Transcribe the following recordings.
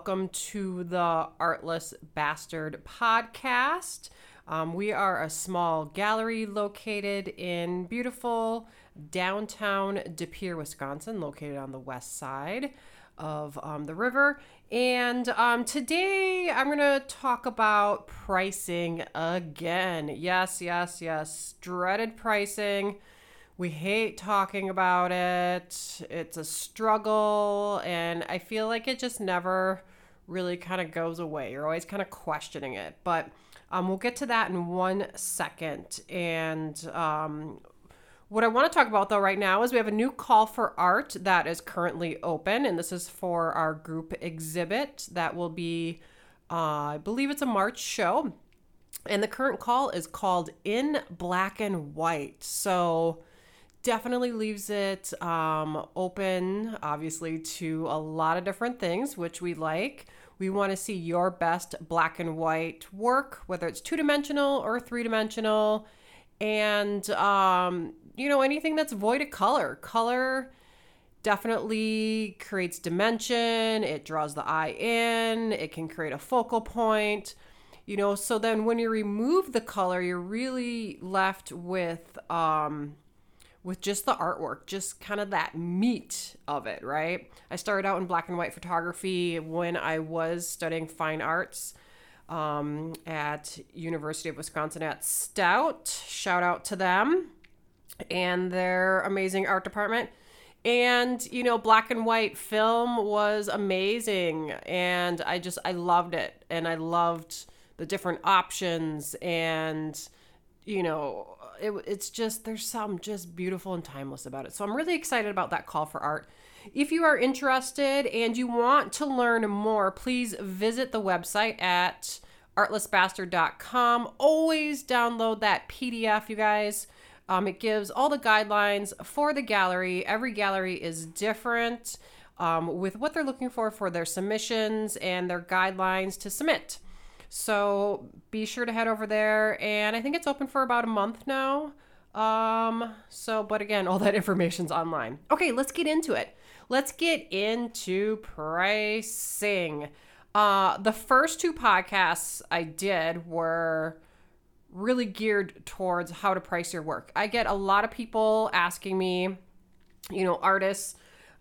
Welcome to the Artless Bastard podcast. Um, we are a small gallery located in beautiful downtown De Pere, Wisconsin, located on the west side of um, the river. And um, today I'm going to talk about pricing again. Yes, yes, yes. Dreaded pricing. We hate talking about it. It's a struggle. And I feel like it just never really kind of goes away. You're always kind of questioning it. But um, we'll get to that in one second. And um, what I want to talk about though right now is we have a new call for art that is currently open, and this is for our group exhibit that will be, uh, I believe it's a March show. And the current call is called In Black and White. So definitely leaves it um, open, obviously, to a lot of different things, which we like. We want to see your best black and white work, whether it's two dimensional or three dimensional. And um, you know, anything that's void of color. Color definitely creates dimension, it draws the eye in, it can create a focal point. You know, so then when you remove the color, you're really left with um with just the artwork, just kind of that meat of it, right? I started out in black and white photography when I was studying fine arts um, at University of Wisconsin at Stout. Shout out to them and their amazing art department. And, you know, black and white film was amazing. And I just, I loved it. And I loved the different options. And, you know, it, it's just, there's some just beautiful and timeless about it. So I'm really excited about that call for art. If you are interested and you want to learn more, please visit the website at artlessbastard.com. Always download that PDF, you guys. Um, it gives all the guidelines for the gallery. Every gallery is different um, with what they're looking for for their submissions and their guidelines to submit. So be sure to head over there. And I think it's open for about a month now. Um, so, but again, all that information's online. Okay, let's get into it. Let's get into pricing. Uh, the first two podcasts I did were really geared towards how to price your work. I get a lot of people asking me, you know, artists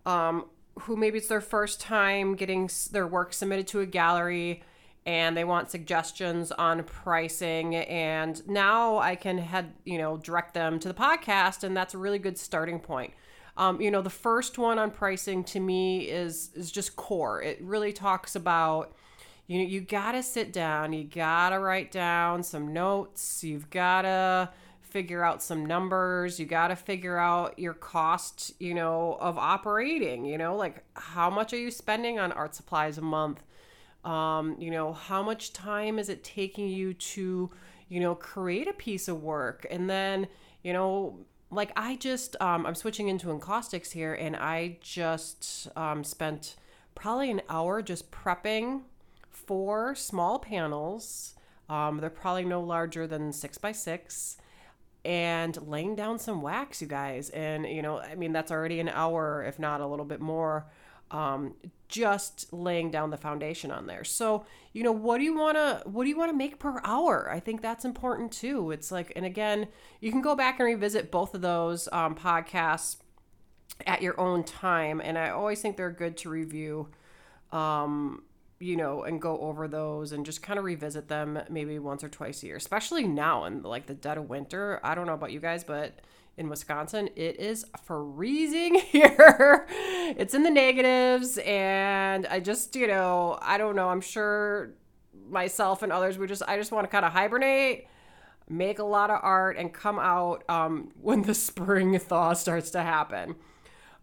um, who maybe it's their first time getting their work submitted to a gallery and they want suggestions on pricing. And now i can head you know direct them to the podcast and that's a really good starting point. Um, you know the first one on pricing to me is is just core. It really talks about you know, you got to sit down, you got to write down some notes, you've got to figure out some numbers, you got to figure out your cost, you know, of operating, you know, like how much are you spending on art supplies a month? Um, you know, how much time is it taking you to, you know, create a piece of work? And then, you know, like I just um, I'm switching into encaustics here and I just um, spent probably an hour just prepping four small panels. Um, they're probably no larger than six by six. And laying down some wax, you guys. And, you know, I mean, that's already an hour, if not a little bit more, um, just laying down the foundation on there. So, you know, what do you want to, what do you want to make per hour? I think that's important too. It's like, and again, you can go back and revisit both of those um, podcasts at your own time. And I always think they're good to review. Um, you know, and go over those and just kind of revisit them maybe once or twice a year, especially now in like the dead of winter. I don't know about you guys, but in Wisconsin, it is freezing here. it's in the negatives, and I just, you know, I don't know. I'm sure myself and others, we just, I just want to kind of hibernate, make a lot of art, and come out um, when the spring thaw starts to happen.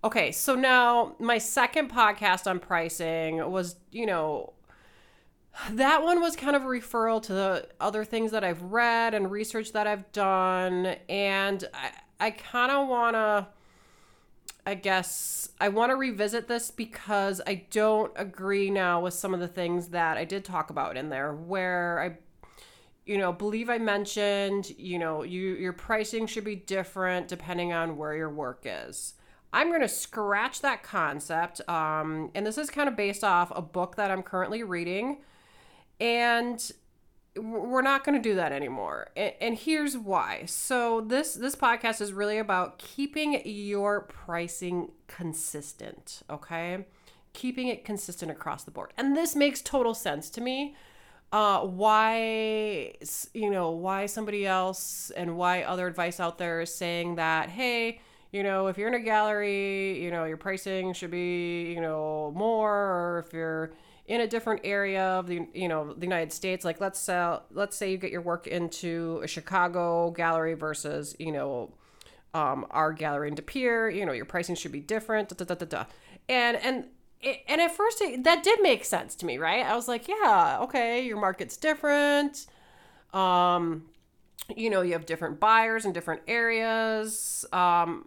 Okay, so now my second podcast on pricing was, you know, that one was kind of a referral to the other things that I've read and research that I've done. And I, I kind of want to, I guess, I want to revisit this because I don't agree now with some of the things that I did talk about in there, where I you know believe i mentioned you know you your pricing should be different depending on where your work is I'm going to scratch that concept. Um, and this is kind of based off a book that I'm currently reading. And we're not going to do that anymore. And, here's why. So this this podcast is really about keeping your pricing consistent okay? Keeping it consistent across the board. And this makes total sense to me. Uh, why you know why somebody else and why other advice out there is saying that hey you know if you're in a gallery you know your pricing should be you know more or if you're in a different area of the you know the United States like let's say let's say you get your work into a Chicago gallery versus you know um, our gallery in De Pere you know your pricing should be different da, da, da, da, and and and at first it, that did make sense to me, right? I was like, yeah, okay, your market's different. Um, you know, you have different buyers in different areas. Um,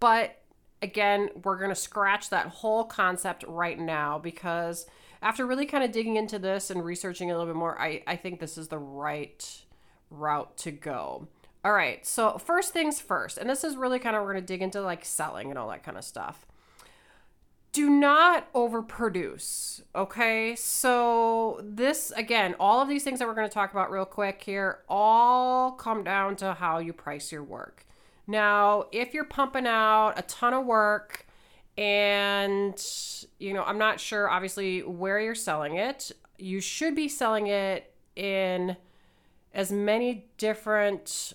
but again, we're going to scratch that whole concept right now because after really kind of digging into this and researching a little bit more, I, I think this is the right route to go. All right, so first things first, and this is really kind of, we're going to dig into like selling and all that kind of stuff do not overproduce. Okay. So, this again, all of these things that we're going to talk about real quick here all come down to how you price your work. Now, if you're pumping out a ton of work and, you know, I'm not sure obviously where you're selling it, you should be selling it in as many different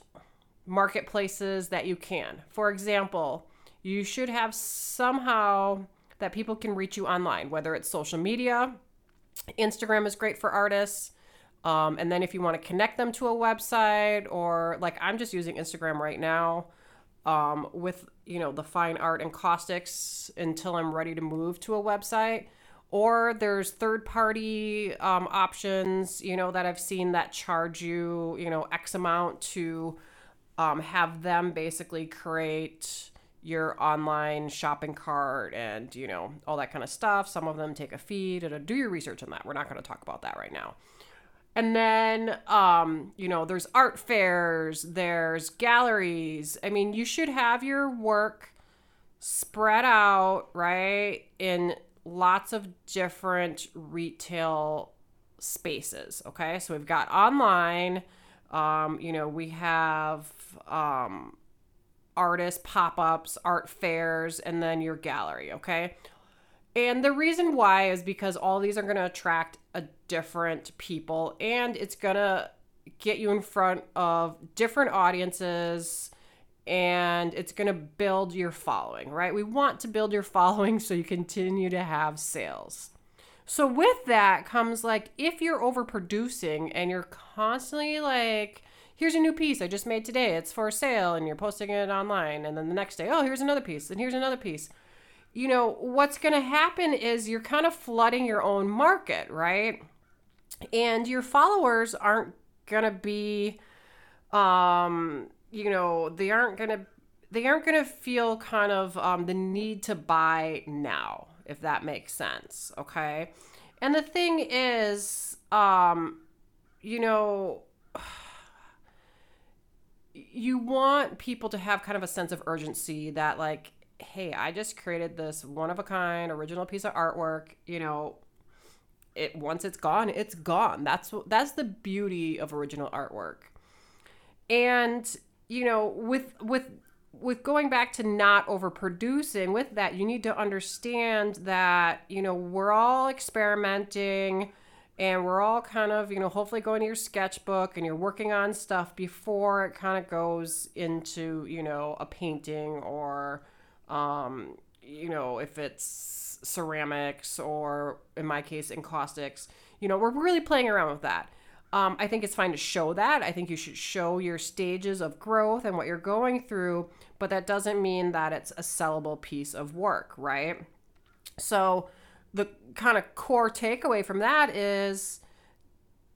marketplaces that you can. For example, you should have somehow that people can reach you online, whether it's social media. Instagram is great for artists. Um, and then if you want to connect them to a website or like I'm just using Instagram right now um, with, you know, the fine art encaustics until I'm ready to move to a website. Or there's third party um, options, you know, that I've seen that charge you, you know, X amount to um, have them basically create your online shopping cart and you know all that kind of stuff. Some of them take a fee to do your research on that. We're not going to talk about that right now and then um you know there's art fairs there's galleries i mean you should have your work spread out right in lots of different retail spaces okay so we've got online um you know we have um artist pop ups, art fairs, and then your gallery, okay? And the reason why is because all these are going to attract a different people and it's going to get you in front of different audiences and it's going to build your following, right? We want to build your following so you continue to have sales. So with that comes like if you're overproducing and you're constantly like here's a new piece I just made today. It's for sale, and you're posting it online. And then the next day, oh, here's another piece, and here's another piece. You know, what's going to happen is you're kind of flooding your own market, right? And your followers aren't going to be, um, you know, they aren't going to. They aren't going to feel kind of um, the need to buy now, if that makes sense. Okay. And the thing is, um, you know, you want people to have kind of a sense of urgency that like hey i just created this one of a kind original piece of artwork you know it once it's gone it's gone. That's that's the beauty of original artwork. And you know with with with going back to not overproducing with that you need to understand that you know we're all experimenting and we're all kind of you know hopefully going to your sketchbook and you're working on stuff before it kind of goes into you know a painting or um, you know if it's ceramics or in my case encaustics you know we're really playing around with that um, i think it's fine to show that i think you should show your stages of growth and what you're going through but that doesn't mean that it's a sellable piece of work right so the kind of core takeaway from that is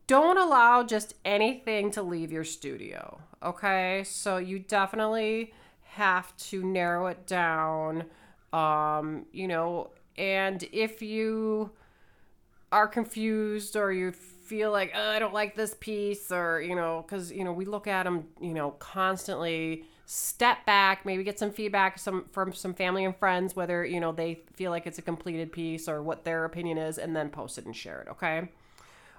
don't allow just anything to leave your studio. Okay. So you definitely have to narrow it down. Um, you know, and if you are confused or you feel like oh, I don't like this piece or you know because you know we look at them you know constantly step back, maybe get some feedback some from some family and friends whether, you know, they feel like it's a completed piece or what their opinion is and then post it and share it, okay?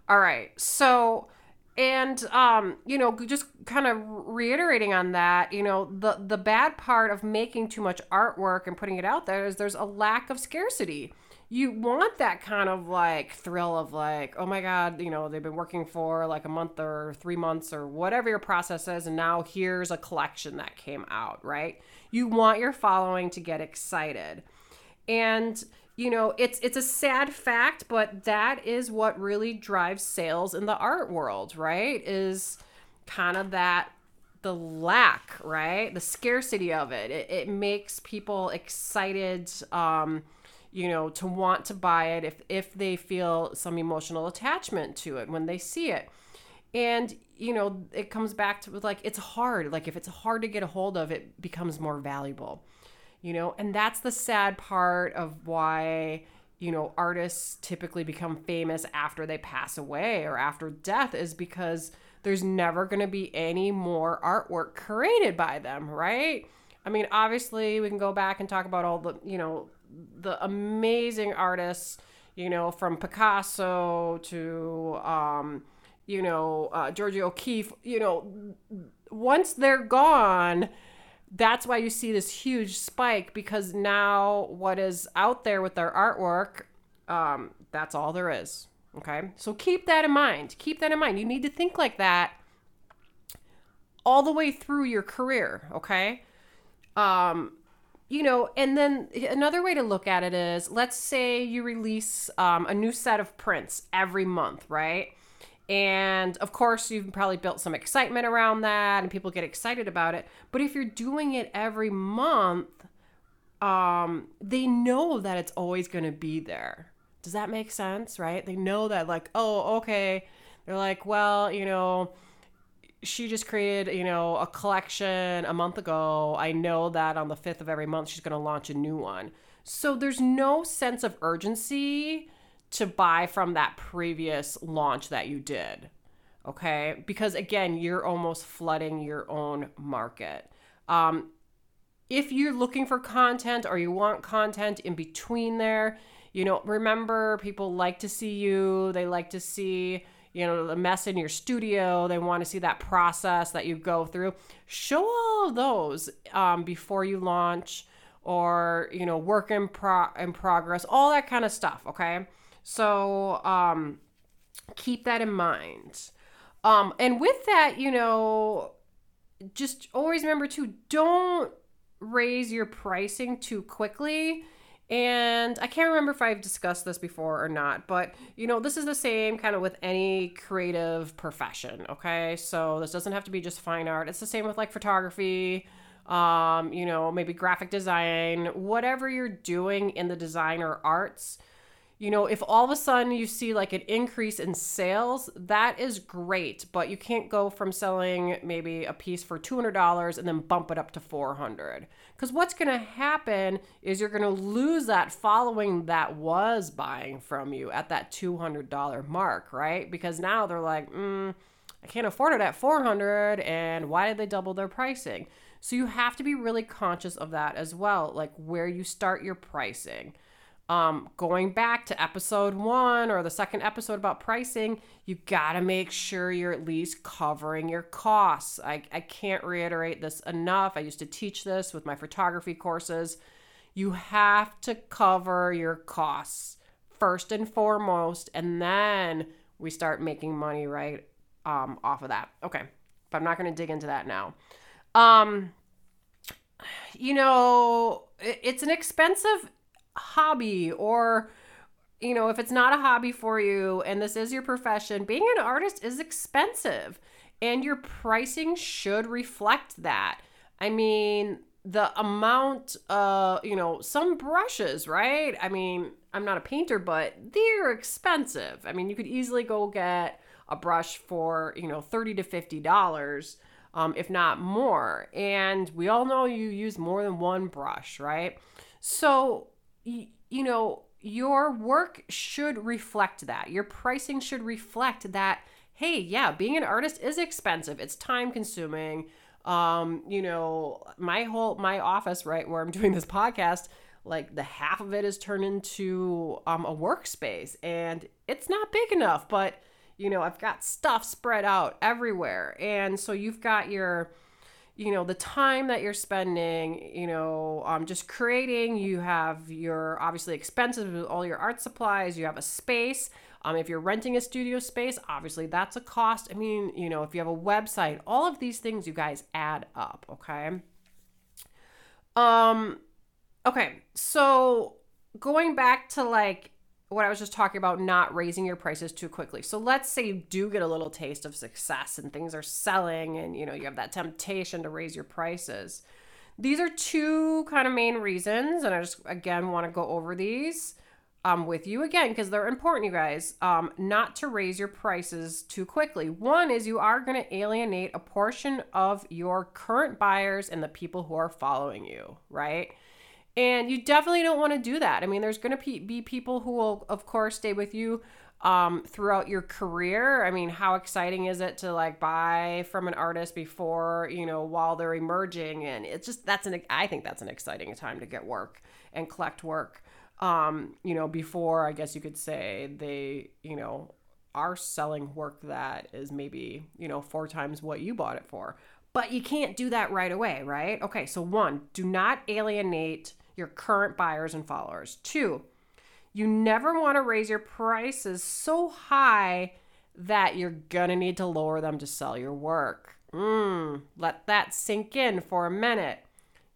All right. So and um you know just kind of reiterating on that you know the the bad part of making too much artwork and putting it out there is there's a lack of scarcity. You want that kind of like thrill of like oh my god you know they've been working for like a month or three months or whatever your process is and now here's a collection that came out right? You want your following to get excited. And you know it's it's a sad fact but that is what really drives sales in the art world right? Is kind of that the lack right? The scarcity of it. It, it makes people excited um you know to want to buy it if if they feel some emotional attachment to it when they see it. And you know it comes back to like it's hard. Like if it's hard to get a hold of it becomes more valuable you know? And that's the sad part of why you know artists typically become famous after they pass away or after death is because there's never going to be any more artwork created by them right? I mean obviously we can go back and talk about all the you know the amazing artists you know from picasso to um you know uh, georgia o'keeffe you know once they're gone that's why you see this huge spike because now what is out there with their artwork, um, that's all there is. Okay. So keep that in mind. Keep that in mind. You need to think like that all the way through your career. Okay. Um, you know, and then another way to look at it is let's say you release um, a new set of prints every month, right? And of course, you've probably built some excitement around that and people get excited about it. But if you're doing it every month, um, they know that it's always going to be there. Does that make sense? Right? They know that, like, oh, okay. They're like, well, you know, she just created, you know, a collection a month ago. I know that on the 5th of every month, she's going to launch a new one. So there's no sense of urgency to buy from that previous launch that you did. Okay. Because again, you're almost flooding your own market. Um, if you're looking for content or you want content in between there, you know, remember people like to see you, they like to see, you know, the mess in your studio, they want to see that process that you go through. Show all of those um, before you launch or, you know, work in, pro- in progress, all that kind of stuff. Okay. So um, keep that in mind. Um, and with that, you know, just always remember to don't raise your pricing too quickly. And I can't remember if I've discussed this before or not, but you know, this is the same kind of with any creative profession, okay? So this doesn't have to be just fine art. It's the same with like photography, um, you know, maybe graphic design, whatever you're doing in the design or arts you know, if all of a sudden you see like an increase in sales, that is great, but you can't go from selling maybe a piece for $200 and then bump it up to 400. Cuz what's going to happen is you're going to lose that following that was buying from you at that $200 mark, right? Because now they're like, mm, I can't afford it at 400 and why did they double their pricing? So you have to be really conscious of that as well, like where you start your pricing um, going back to episode one or the second episode about pricing, you got to make sure you're at least covering your costs. I, I can't reiterate this enough. I used to teach this with my photography courses. You have to cover your costs first and foremost, and then we start making money right um, off of that. Okay, but I'm not going to dig into that now. Um, you know, it's an expensive hobby or you know, if it's not a hobby for you and this is your profession, being an artist is expensive and your pricing should reflect that. I mean, the amount uh you know some brushes right? I mean i'm not a painter but they're expensive. I mean you could easily go get a brush for you know 30 to 50 dollars um, if not more. And we all know you use more than one brush right? So you know, your work should reflect that. Your pricing should reflect that, hey, yeah, being an artist is expensive, it's time consuming. Um, you know, my whole my office, right, where I'm doing this podcast, like the half of it is turned into um, a workspace and it's not big enough, but you know, I've got stuff spread out everywhere. And so you've got your you know the time that you're spending you know um, just creating you have your obviously expenses with all your art supplies you have a space. Um, if you're renting a studio space obviously that's a cost. I mean you know if you have a website all of these things you guys add up okay? Um okay so going back to like what I was just talking about, not raising your prices too quickly. So let's say you do get a little taste of success and things are selling and you know you have that temptation to raise your prices. These are two kind of main reasons, and I just again want to go over these um, with you again because they're important, you guys. Um, not to raise your prices too quickly. One is you are going to alienate a portion of your current buyers and the people who are following you, right? And you definitely don't want to do that. I mean, there's going to be people who will, of course, stay with you um, throughout your career. I mean, how exciting is it to like buy from an artist before, you know, while they're emerging? And it's just, that's an, I think that's an exciting time to get work and collect work. Um, you know, before I guess you could say they, you know, are selling work that is maybe, you know, four times what you bought it for. But you can't do that right away, right? Okay, so one, do not alienate your current buyers and followers. Two, you never want to raise your prices so high that you're going to need to lower them to sell your work. Mm, let that sink in for a minute.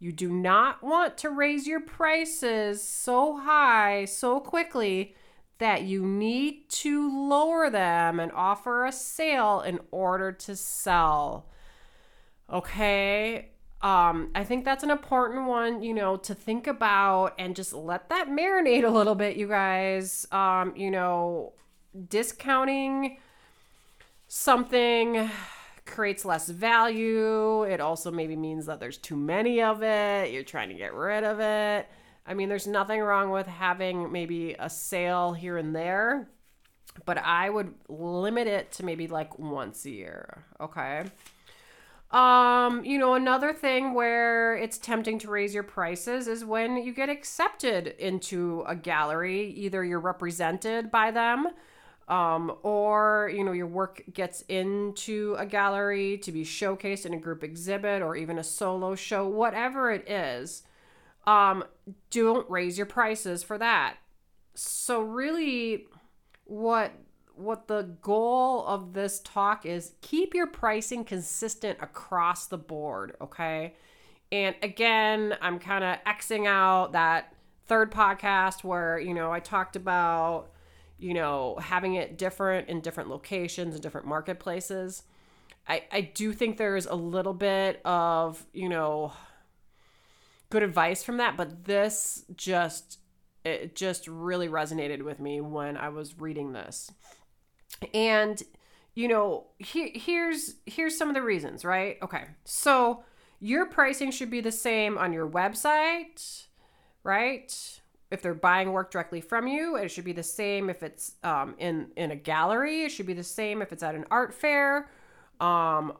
You do not want to raise your prices so high so quickly that you need to lower them and offer a sale in order to sell. Okay? Um, I think that's an important one, you know, to think about and just let that marinate a little bit, you guys. Um, you know, discounting something creates less value. It also maybe means that there's too many of it. You're trying to get rid of it. I mean, there's nothing wrong with having maybe a sale here and there, but I would limit it to maybe like once a year. Okay. Um, you know, another thing where it's tempting to raise your prices is when you get accepted into a gallery, either you're represented by them, um, or you know, your work gets into a gallery to be showcased in a group exhibit or even a solo show, whatever it is. Um, don't raise your prices for that. So really what what the goal of this talk is keep your pricing consistent across the board, okay? And again, I'm kind of Xing out that third podcast where, you know, I talked about, you know, having it different in different locations and different marketplaces. I, I do think there's a little bit of, you know, good advice from that, but this just it just really resonated with me when I was reading this and you know he, here's here's some of the reasons right? Okay. So your pricing should be the same on your website right? If they're buying work directly from you it should be the same if it's um, in in a gallery. It should be the same if it's at an art fair. Um,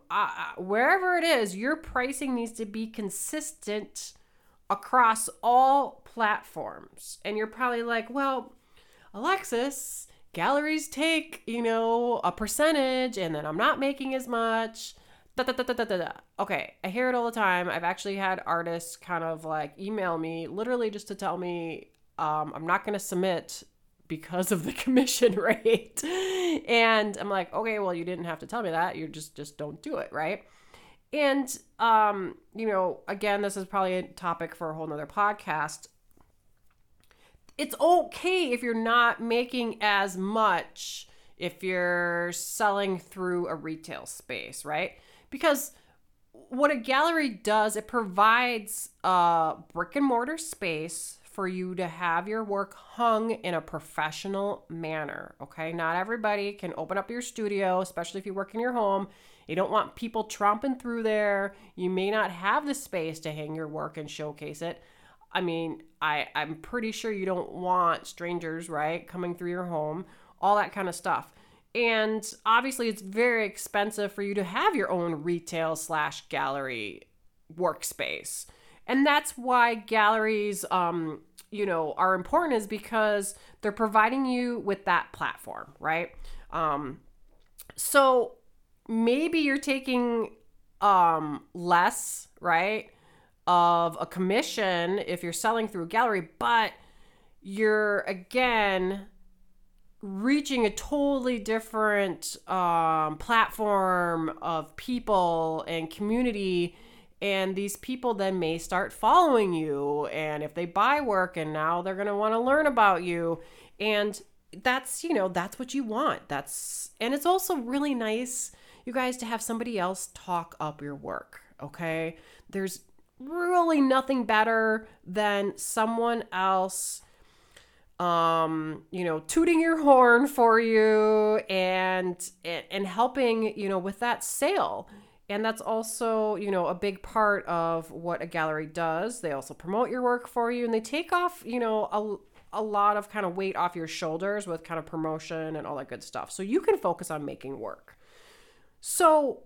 wherever it is your pricing needs to be consistent across all platforms. And you're probably like well alexis galleries take, you know, a percentage and then I'm not making as much. Da, da, da. Okay, I hear it all the time. I've actually had artists kind of like email me literally just to tell me um, I'm not going to submit because of the commission rate. and I'm like, okay, well, you didn't have to tell me that. You just just don't do it, right? And um, you know, again, this is probably a topic for a whole nother podcast it's okay if you're not making as much if you're selling through a retail space, right? Because what a gallery does, it provides a brick and mortar space for you to have your work hung in a professional manner. Okay. Not everybody can open up your studio, especially if you work in your home. You don't want people tromping through there. You may not have the space to hang your work and showcase it. I mean, I I'm pretty sure you don't want strangers, right, coming through your home, all that kind of stuff. And obviously, it's very expensive for you to have your own retail slash gallery workspace. And that's why galleries, um, you know, are important is because they're providing you with that platform, right? Um, so maybe you're taking um, less, right, of a commission if you're selling through a gallery, but you're again reaching a totally different um, platform of people and community and these people then may start following you and if they buy work and now they're going to want to learn about you and that's you know that's what you want. That's and it's also really nice you guys to have somebody else talk up your work okay? There's really nothing better than someone else um you know tooting your horn for you and and helping you know with that sale. And that's also you know a big part of what a gallery does. They also promote your work for you and they take off you know a, a lot of kind of weight off your shoulders with kind of promotion and all that good stuff. So you can focus on making work. So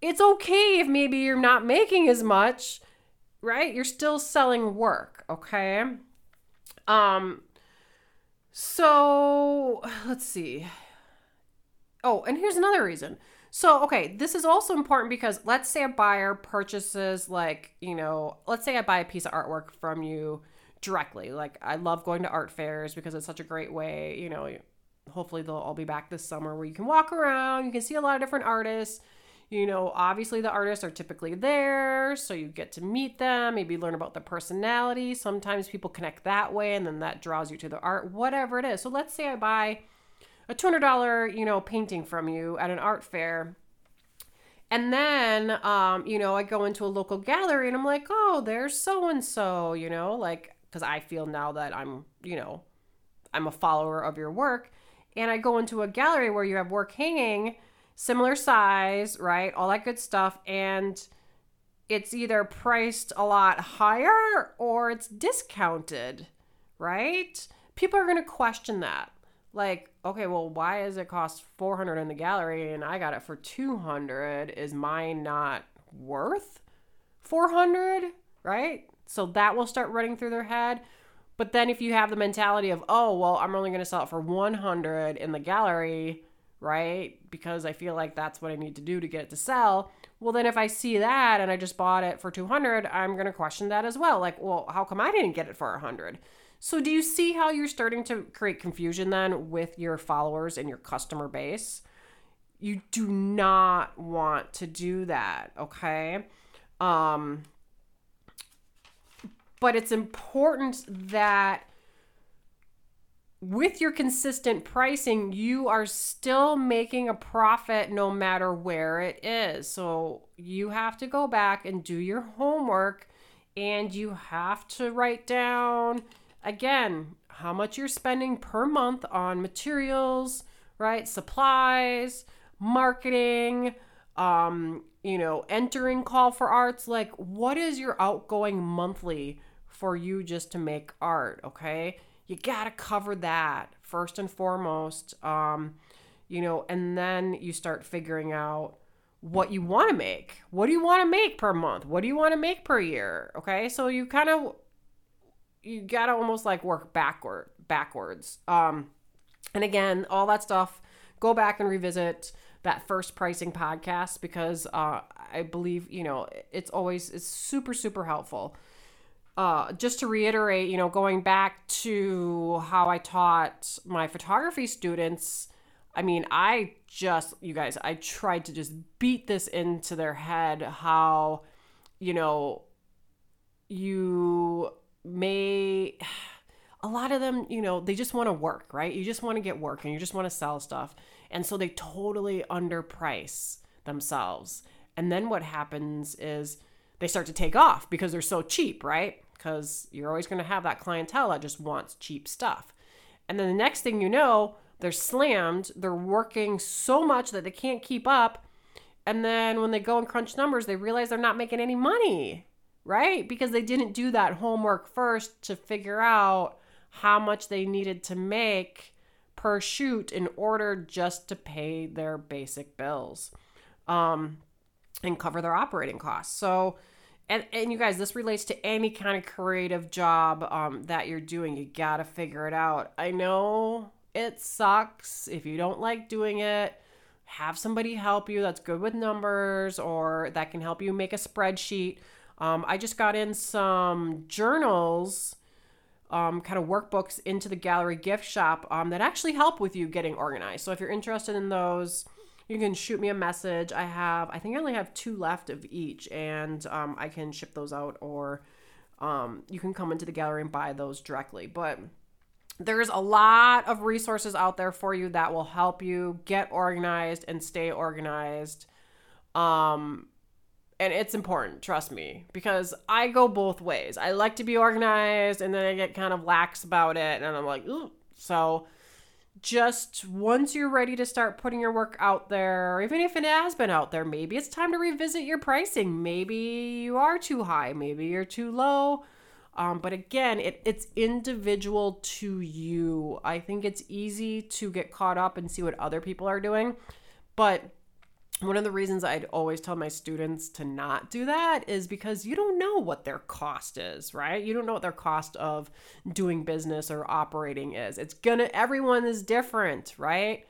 it's okay if maybe you're not making as much right you're still selling work okay um so let's see. Oh, and here's another reason. So, okay, this is also important because let's say a buyer purchases, like, you know, let's say I buy a piece of artwork from you directly. Like, I love going to art fairs because it's such a great way, you know, hopefully they'll all be back this summer where you can walk around, you can see a lot of different artists you know, obviously the artists are typically there, so you get to meet them, maybe learn about their personality. Sometimes people connect that way and then that draws you to the art, whatever it is. So let's say I buy a $200, you know, painting from you at an art fair. And then, um, you know, I go into a local gallery and I'm like, oh, there's so and so, you know, like, because I feel now that I'm, you know, I'm a follower of your work. And I go into a gallery where you have work hanging similar size, right? All that good stuff. And it's either priced a lot higher or it's discounted, right? People are going to question that. Like, okay, well, why does it cost 400 in the gallery and I got it for 200? Is mine not worth 400, right? So that will start running through their head. But then if you have the mentality of, oh, well, I'm only going to sell it for 100 in the gallery, right? Because I feel like that's what I need to do to get it to sell. Well, then if I see that and I just bought it for 200, I'm going to question that as well. Like, well, how come I didn't get it for 100? So do you see how you're starting to create confusion then with your followers and your customer base? You do not want to do that, okay? Um but it's important that with your consistent pricing, you are still making a profit no matter where it is. So you have to go back and do your homework and you have to write down again how much you're spending per month on materials, right? Supplies, marketing, um, you know, entering call for arts. Like, what is your outgoing monthly for you just to make art, okay? You got to cover that first and foremost. Um, you know, and then you start figuring out what you want to make. What do you want to make per month? What do you want to make per year? Okay? So you kind of you got to almost like work backward backwards. Um and again, all that stuff go back and revisit that first pricing podcast because uh I believe, you know, it's always it's super super helpful uh, just to reiterate, you know, going back to how I taught my photography students, I mean, I just, you guys, I tried to just beat this into their head how, you know, you may, a lot of them, you know, they just want to work, right? You just want to get work and you just want to sell stuff. And so they totally underprice themselves. And then what happens is, they start to take off because they're so cheap, right? Because you're always going to have that clientele that just wants cheap stuff. And then the next thing you know, they're slammed, they're working so much that they can't keep up. And then when they go and crunch numbers, they realize they're not making any money, right? Because they didn't do that homework first to figure out how much they needed to make per shoot in order just to pay their basic bills um, and cover their operating costs. So, and, and you guys, this relates to any kind of creative job um, that you're doing. You got to figure it out. I know it sucks if you don't like doing it. Have somebody help you that's good with numbers or that can help you make a spreadsheet. Um, I just got in some journals, um, kind of workbooks into the gallery gift shop um, that actually help with you getting organized. So if you're interested in those, you can shoot me a message. I have, I think I only have two left of each, and um, I can ship those out, or um, you can come into the gallery and buy those directly. But there's a lot of resources out there for you that will help you get organized and stay organized. Um, and it's important, trust me, because I go both ways. I like to be organized, and then I get kind of lax about it, and I'm like, Ooh. so just once you're ready to start putting your work out there, even if it has been out there, maybe it's time to revisit your pricing. Maybe you are too high, maybe you're too low. Um, but again, it, it's individual to you. I think it's easy to get caught up and see what other people are doing. But one of the reasons I'd always tell my students to not do that is because you don't know what their cost is, right? You don't know what their cost of doing business or operating is. It's gonna, everyone is different, right?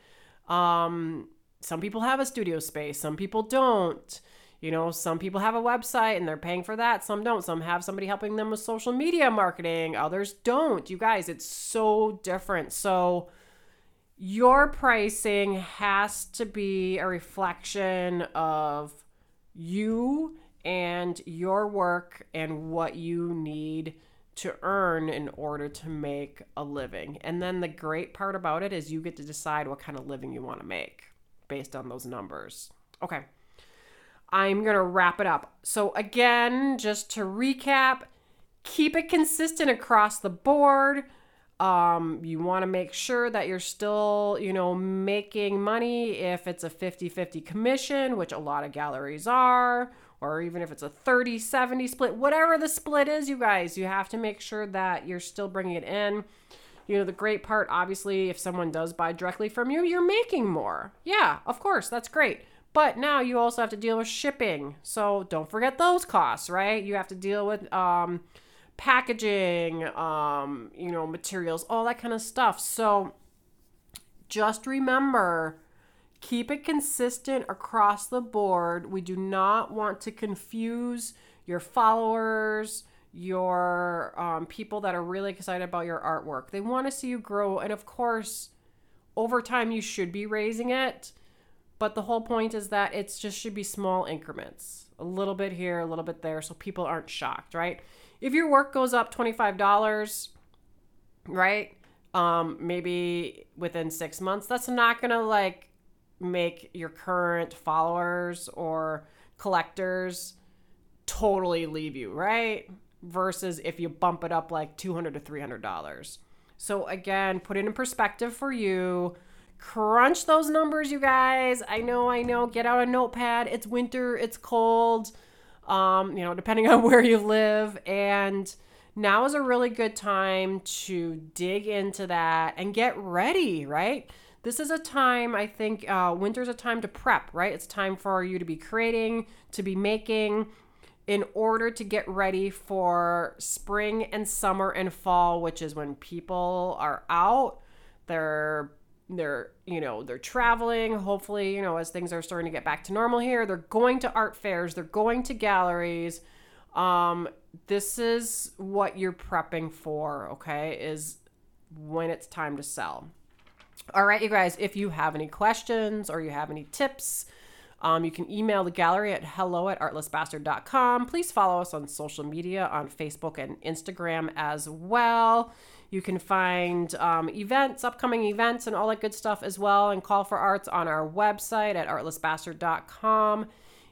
Um, some people have a studio space, some people don't. You know, some people have a website and they're paying for that, some don't. Some have somebody helping them with social media marketing, others don't. You guys, it's so different. So, your pricing has to be a reflection of you and your work and what you need to earn in order to make a living. And then the great part about it is you get to decide what kind of living you want to make based on those numbers. Okay. I'm going to wrap it up. So, again, just to recap, keep it consistent across the board. Um, you want to make sure that you're still, you know, making money if it's a 50 50 commission, which a lot of galleries are, or even if it's a 30 70 split, whatever the split is, you guys, you have to make sure that you're still bringing it in. You know, the great part, obviously, if someone does buy directly from you, you're making more. Yeah, of course, that's great. But now you also have to deal with shipping. So don't forget those costs, right? You have to deal with um, packaging, um, you know, materials, all that kind of stuff. So just remember keep it consistent across the board. We do not want to confuse your followers, your um, people that are really excited about your artwork. They want to see you grow. And of course, over time, you should be raising it but the whole point is that it's just should be small increments, a little bit here, a little bit there, so people aren't shocked, right? If your work goes up $25, right? Um, maybe within six months, that's not gonna like make your current followers or collectors totally leave you, right? Versus if you bump it up like 200 to $300. So again, put it in perspective for you crunch those numbers, you guys. I know, I know. Get out a notepad. It's winter, it's cold, um, you know, depending on where you live. And now is a really good time to dig into that and get ready, right? This is a time, I think, uh, winter's a time to prep, right? It's time for you to be creating, to be making in order to get ready for spring and summer and fall, which is when people are out. They're they're you know they're traveling hopefully you know as things are starting to get back to normal here they're going to art fairs they're going to galleries um this is what you're prepping for okay is when it's time to sell all right you guys if you have any questions or you have any tips um, you can email the gallery at hello at artlessbastard.com. Please follow us on social media on Facebook and Instagram as well. You can find um, events, upcoming events, and all that good stuff as well, and call for arts on our website at artlessbastard.com.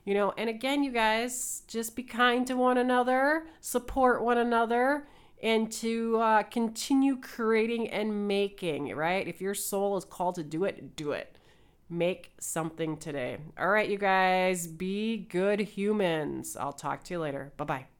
You know, and again, you guys, just be kind to one another, support one another, and to uh, continue creating and making, right? If your soul is called to do it, do it. Make something today. All right, you guys, be good humans. I'll talk to you later. Bye bye.